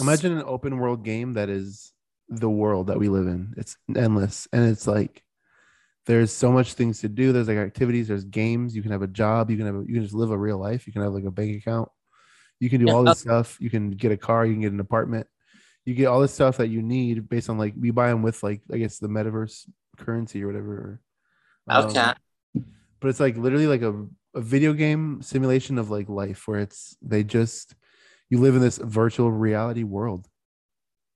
imagine an open world game that is the world that we live in. It's endless and it's like there's so much things to do. There's like activities, there's games, you can have a job, you can have a, you can just live a real life, you can have like a bank account. You can do Yeah. all this stuff. You can get a car, you can get an apartment. You get all this stuff that you need based on like we buy them with like I guess the metaverse currency or whatever. Um, okay. but it's like literally like a, a video game simulation of like life where it's they just you live in this virtual reality world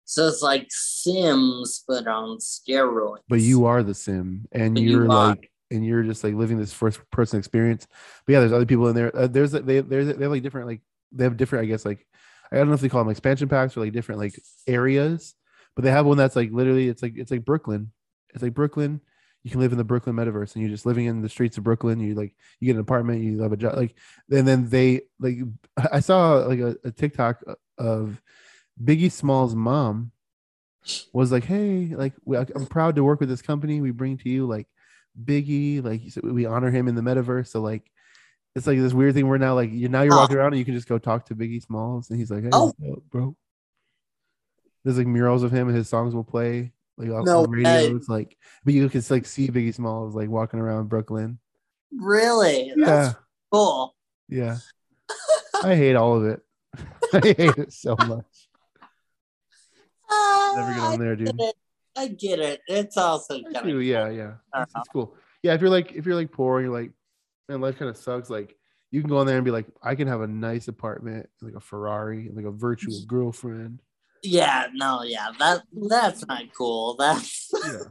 So it's like Sims but on steroids. but you are the sim and you you're are. like and you're just like living this first person experience but yeah there's other people in there uh, there's they there's they have like different like they have different i guess like i don't know if they call them expansion packs or like different like areas but they have one that's like literally it's like it's like brooklyn it's like brooklyn you can live in the brooklyn metaverse and you're just living in the streets of brooklyn you like you get an apartment you have a job like and then they like i saw like a, a tiktok of biggie small's mom was like hey like we, i'm proud to work with this company we bring to you like biggie like we honor him in the metaverse so like it's like this weird thing where now like you now you're Oh. walking around and you can just go talk to biggie smalls and he's like hey Oh. up, bro there's like murals of him and his songs will play like on, No on radio way. it's like but you can like see biggie smalls like walking around brooklyn Really? yeah That's cool. yeah i hate all of it i hate it so much ah, never get on there I dude get it. I get it. It's also I kind do, of yeah, yeah. I It's, it's cool. Yeah, if you're like if you're like poor, you're like, man, life kind of sucks. Like you can go on there and be like, I can have a nice apartment, like a Ferrari, like a virtual girlfriend. Yeah, no, yeah, that that's not cool. That's Yeah.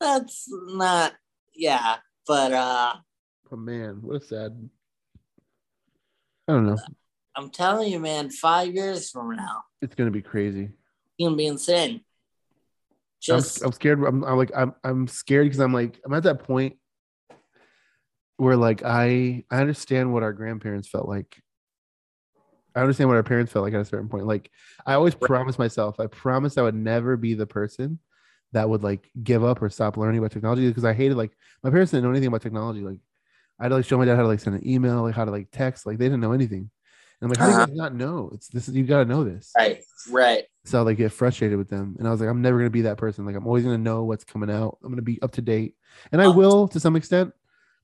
that's not yeah, but uh Oh man, what a sad. I don't know. I'm telling you, man, five years from now, It's gonna be crazy. it's gonna be insane. I'm, Just I'm scared. I'm, I'm like I'm I'm scared because I'm like I'm at that point where like I I understand what our grandparents felt like. I understand what our parents felt like at a certain point. Like I always promised myself, I promised I would never be the person that would like give up or stop learning about technology because I hated like my parents didn't know anything about technology. Like I had to like show my dad how to like send an email, like how to like text. Like they didn't know anything. And I'm like, how do you uh-huh. not know? It's this is you gotta know this. right, right. So I like get frustrated with them. And I was like, I'm never gonna be that person. Like I'm always gonna know what's coming out. I'm gonna be up to date. And I Oh. will to some extent.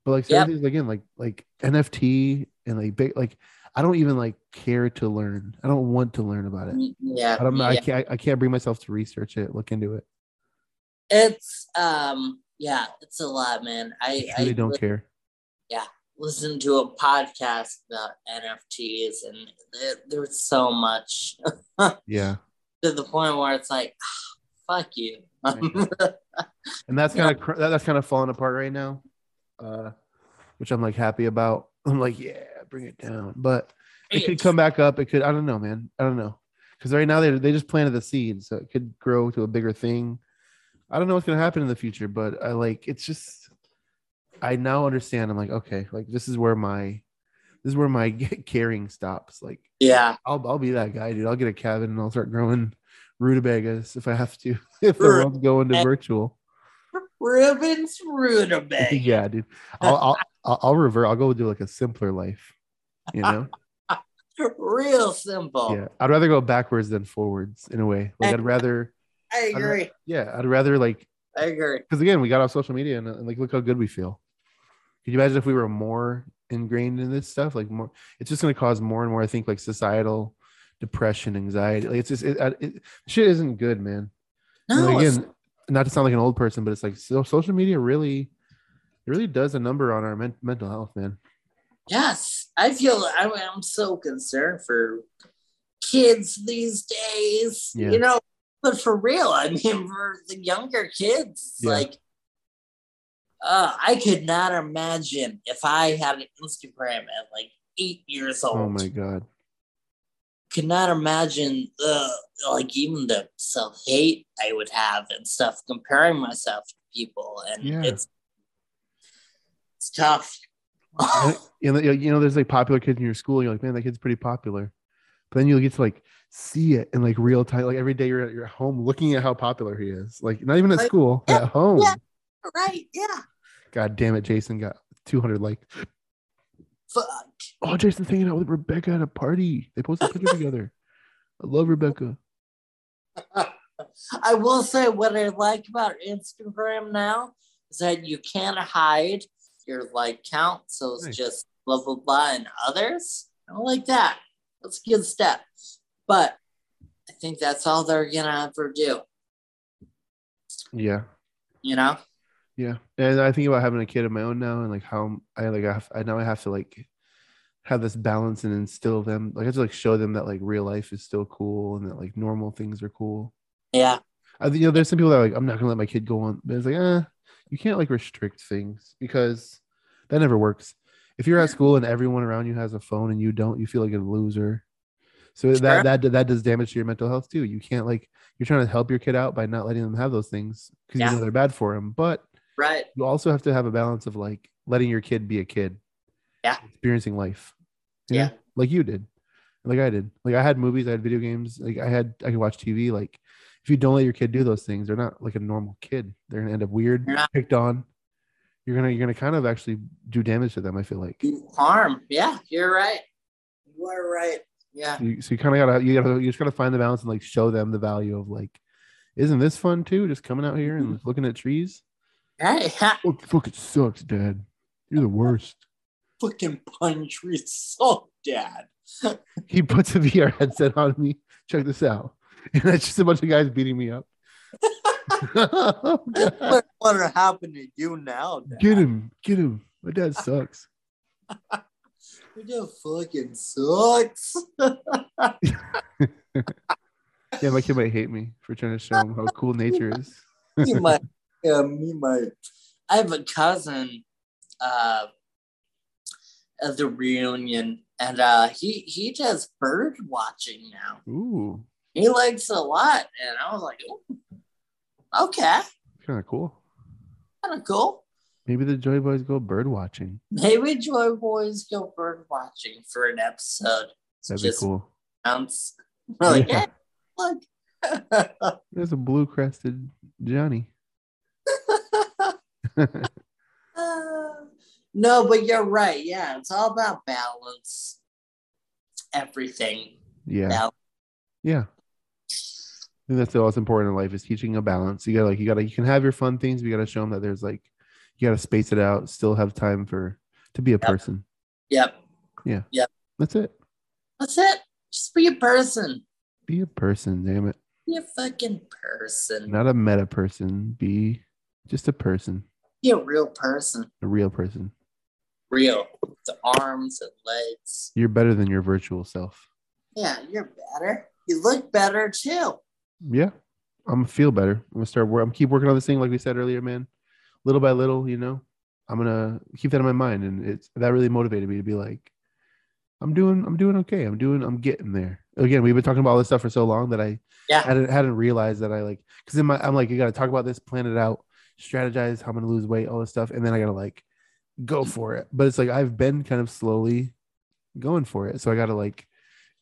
But like certain Yep. things again, like like NFT and like big like I don't even like care to learn. I don't want to learn about it. Yeah, I don't I can't I can't bring myself to research it, look into it. It's um yeah, it's a lot, man. I I really I don't li- care. listen to a podcast about NFTs and there, there's so much Yeah. to the point where it's like fuck you. And that's kind of that's kind of falling apart right now. Uh which I'm like happy about. I'm like, yeah, bring it down. But it could come back up. It could. I don't know, man. I don't know. Because right now they they just planted the seed, so it could grow to a bigger thing. I don't know what's gonna happen in the future, but I like it's just. I now understand. I'm like, okay, like this is where my, this is where my caring stops. Like, yeah. I'll I'll be that guy, dude. I'll get a cabin and I'll start growing rutabagas if I have to. If the world's going to virtual, Reuben's Rutabaga. yeah, dude. I'll I'll I'll, I'll revert. I'll go do like a simpler life. You know. Real simple. yeah i'd rather go backwards than forwards in a way like i'd rather I agree. yeah i'd rather like I agree. because again we got off social media and, and like look how good we feel could you imagine if we were more ingrained in this stuff like more it's just going to cause more and more i think like societal depression anxiety like it's just it, it, shit isn't good man No, again not to sound like an old person but it's like so, social media really it really does a number on our men- mental health man yes. I feel I'm, I'm so concerned for kids these days. Yeah. You know, but for real, I mean, for the younger kids, Yeah. like, uh, I could not imagine if I had an Instagram at like eight years old. oh my god could not imagine the like even the self hate I would have and stuff comparing myself to people and Yeah. it's it's tough. And, you know, you know, there's like popular kids in your school. You're like, man, that kid's pretty popular. But then you'll get to like see it in like real time. Like every day you're at your home looking at how popular he is. Like not even at Like, school, yeah, at home. yeah. right, yeah. God damn it, Jason got 200 likes. Fuck. Oh, Jason's hanging out with Rebecca at a party. They posted a picture together. I love Rebecca. I will say what I like about Instagram now is that you can't hide your like count, so it's Nice. just blah blah blah and others. I don't like that. That's a good step. But I think that's all they're gonna ever do, Yeah. you know? Yeah. And I think about having a kid of my own now and like how I like I, have, I now I have to like have this balance and instill them like I have to like show them that like real life is still cool and that like normal things are cool. Yeah. I you know there's some people that are like I'm not gonna let my kid go on, but it's like eh, you can't like restrict things because that never works. If you're at school and everyone around you has a phone and you don't, you feel like a loser. So Sure. that that that does damage to your mental health too. You can't like you're trying to help your kid out by not letting them have those things because Yeah. you know they're bad for them. But Right. you also have to have a balance of like letting your kid be a kid, Yeah. experiencing life, Yeah. know, like you did, like I did. Like I had movies, I had video games, like I had I could watch TV. Like if you don't let your kid do those things, they're not like a normal kid. They're gonna end up weird, picked on. You're gonna you're gonna kind of actually do damage to them. I feel like. harm. Yeah, you're right. You are right. Yeah. You, so you kind of gotta you gotta you just gotta find the balance and like show them the value of like, isn't this fun too? Just coming out here Mm-hmm. and looking at trees. Hey, Fuck, fucking sucks, Dad. You're the worst. fucking punch result, Dad. he puts a VR headset on me. Check this out. And that's just a bunch of guys beating me up. Oh, what what happened to you now, Dad? get him. Get him. My dad sucks. Your dad fucking sucks. Yeah, my kid might hate me for trying to show him how cool nature is. he might. Yeah, me might. I have a cousin uh, at the reunion, and uh, he he does bird watching now. Ooh, He likes it a lot, and I was like, Ooh, okay, kind of cool. kind of cool. Maybe the Joy Boys go bird watching. Maybe Joy Boys go bird watching for an episode. That'd be cool. bounce. We're like, Yeah. "Hey, look. There's a blue crested Johnny. Uh, no, but you're right. Yeah, it's all about balance. Everything. yeah. Balance. Yeah. Think that's the most important in life is teaching a balance. You gotta like you gotta you can have your fun things, but you gotta show them that there's like you gotta space it out, still have time for to be a person. Yep. Yeah. Yep. That's it. That's it. Just be a person. Be a person, damn it. Be a fucking person. Not a meta person. Be just a person. Be a real person. A real person. Real. The arms and legs. You're better than your virtual self. Yeah, you're better. You look better too. Yeah. I'm gonna feel better. I'm gonna start work. I'm keep working on this thing, like we said earlier, man. Little by little, you know. I'm gonna keep that in my mind, and it's that really motivated me to be like, I'm doing, I'm doing okay. I'm doing, I'm getting there. Again, we've been talking about all this stuff for so long that I Yeah. hadn't hadn't realized that I like because in my I'm like, you gotta talk about this, plan it out, strategize how I'm gonna lose weight, all this stuff, and then I gotta like go for it. But it's like I've been kind of slowly going for it, so I gotta like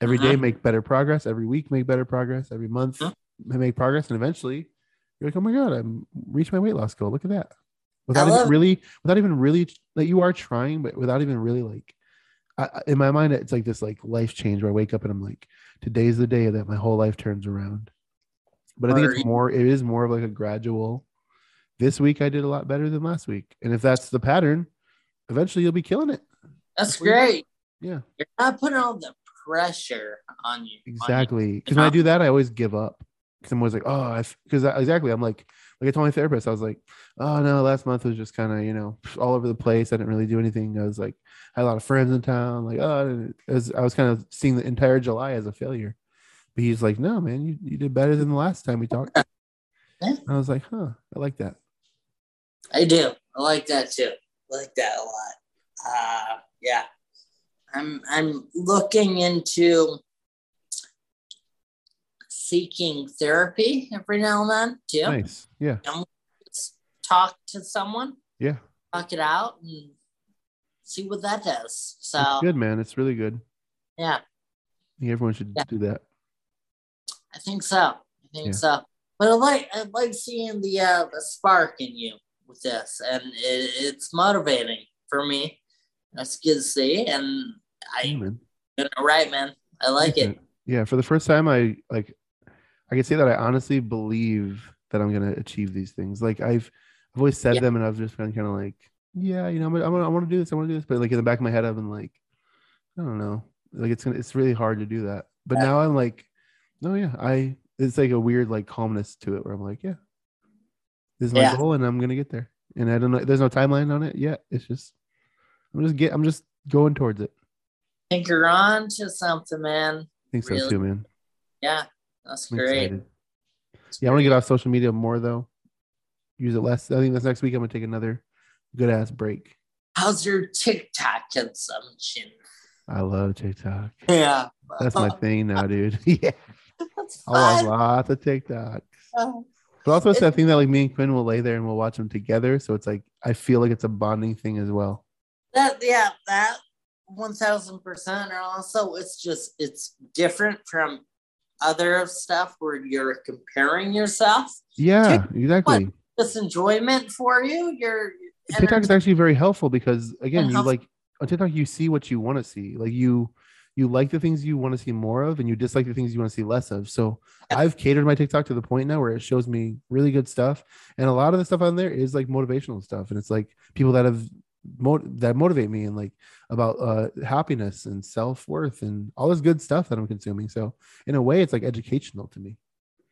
every day Mhm. make better progress, every week make better progress, every month Mhm. Make progress, and eventually you're like, oh my god, I'm reached my weight loss goal. Look at that. Without love- even really, without even really, like you are trying, but without even really like, I, in my mind, it's like this like life change where I wake up and I'm like, today's the day that my whole life turns around. But I think it's more, it is more of like a gradual. This week I did a lot better than last week, and if that's the pattern, eventually you'll be killing it. That's That's great. Yeah, You're not putting all the pressure on you. on you. exactly. Because when I do that, I always give up. I'm always like, oh, because exactly. I'm like, like I told my therapist, I was like, oh no, last month was just kind of you know all over the place. I didn't really do anything. I was like, I had a lot of friends in town. Like, oh, I was, I was kind of seeing the entire July as a failure. But he's like, no, man, you, you did better than the last time we talked. Yeah. I was like, huh, I like that. I do. I like that too. I like that a lot. Uh, yeah. I'm I'm looking into seeking therapy every now and then too. Nice. Yeah. Talk to someone, Yeah. talk it out, and see what that does. So It's good, man. It's really good. yeah, I think everyone should Yeah. do that. I think so. I think Yeah. so. But I like I like seeing the uh, the spark in you with this, and it, it's motivating for me. That's good to see, and Yeah, I man. doing right, man. I like it. Yeah, for the first time, I like. I can say that I honestly believe that I'm gonna achieve these things. Like I've, I've always said Yeah. them, and I've just been kind of like, yeah, you know, I'm I'm I want to do this, I want to do this, but like in the back of my head, I've been like, I don't know, like it's gonna, it's really hard to do that. But Yeah. now I'm like, no, yeah, I. It's like a weird like calmness to it, where I'm like, yeah, this is my Yeah. goal, and I'm gonna get there. And I don't know, there's no timeline on it yet. It's just, I'm just get, I'm just going towards it. think you're on to something, man. I think so Really? too, man. Yeah, that's I'm great. excited. Yeah, I want to get off social media more though. Use it less. I think this next week I'm gonna take another good ass break. How's your TikTok consumption? I love TikTok. Yeah, That's my thing now, dude. yeah, That's I watch fun. lots of TikTok. Oh, uh, But also it's that thing that like me and Quinn will lay there and we'll watch them together. So it's like I feel like it's a bonding thing as well. That yeah, that one thousand percent. And also, it's just it's different from other stuff where you're comparing yourself. Yeah, exactly. This enjoyment for you. You're TikTok is actually very helpful because again, And you like on TikTok you see what you want to see. Like you you like the things you want to see more of and you dislike the things you want to see less of. So. I've catered my TikTok to the point now where it shows me really good stuff. And a lot of the stuff on there is like motivational stuff. And it's like people that have that motivate me and like about uh happiness and self-worth and all this good stuff that I'm consuming. So in a way it's like educational to me.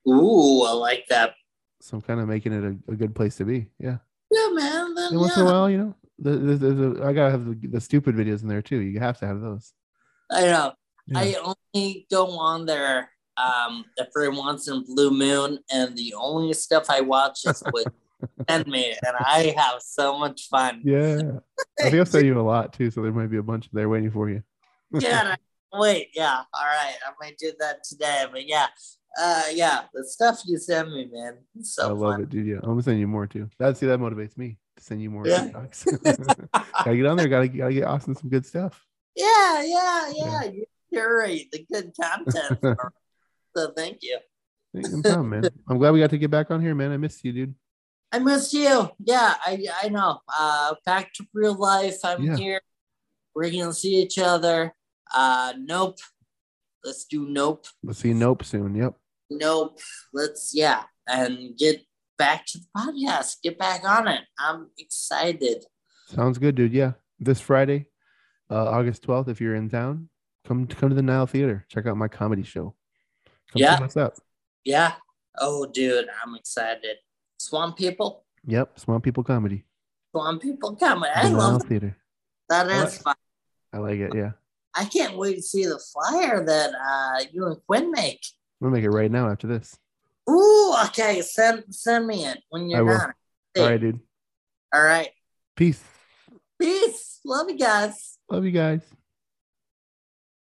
ooh, I like that. So I'm kind of making it a, a good place to be. Yeah. Yeah, man. Then And once in a while, you know, the, the, the, I gotta have the, the stupid videos in there too. You have to have those. I know. Yeah. I only go on there um, every once in blue moon, and the only stuff I watch is what send me, and I have so much fun. Yeah. I think I'll send you a lot too, so there might be a bunch there waiting for you. yeah. Wait. Yeah. All right. I might do that today, but yeah. Uh, yeah. The stuff you send me, man. So I love fun. it, dude. Yeah, I'm gonna send you more too. That see that motivates me to send you more Yeah. Gotta get on there. Gotta gotta get Austin some good stuff. Yeah. Yeah. Yeah. You curate the good content. so thank you. No problem, man. I'm glad we got to get back on here, man. I missed you, dude. I missed you. Yeah, I I know. Uh back to real life. I'm Yeah. here. We're gonna see each other. Uh nope. Let's do nope. We'll see Nope soon. Yep. Nope. Let's yeah. And get back to the podcast. Get back on it. I'm excited. Sounds good, dude. Yeah. This Friday, uh, August 12th, if you're in town, come come to the Nile Theater. Check out my comedy show. Come Yeah. what's up. Yeah. Oh dude, I'm excited. Swamp people. Yep. Swamp People Comedy. Swamp people comedy. I Nile love Theater. that What? is fun. I like it. Yeah. I can't wait to see the flyer that uh you and Quinn make. We'll make it right now after this. Ooh, okay. Send send me it when you're done. All right, dude. All right. Peace. Peace. Love you guys. Love you guys.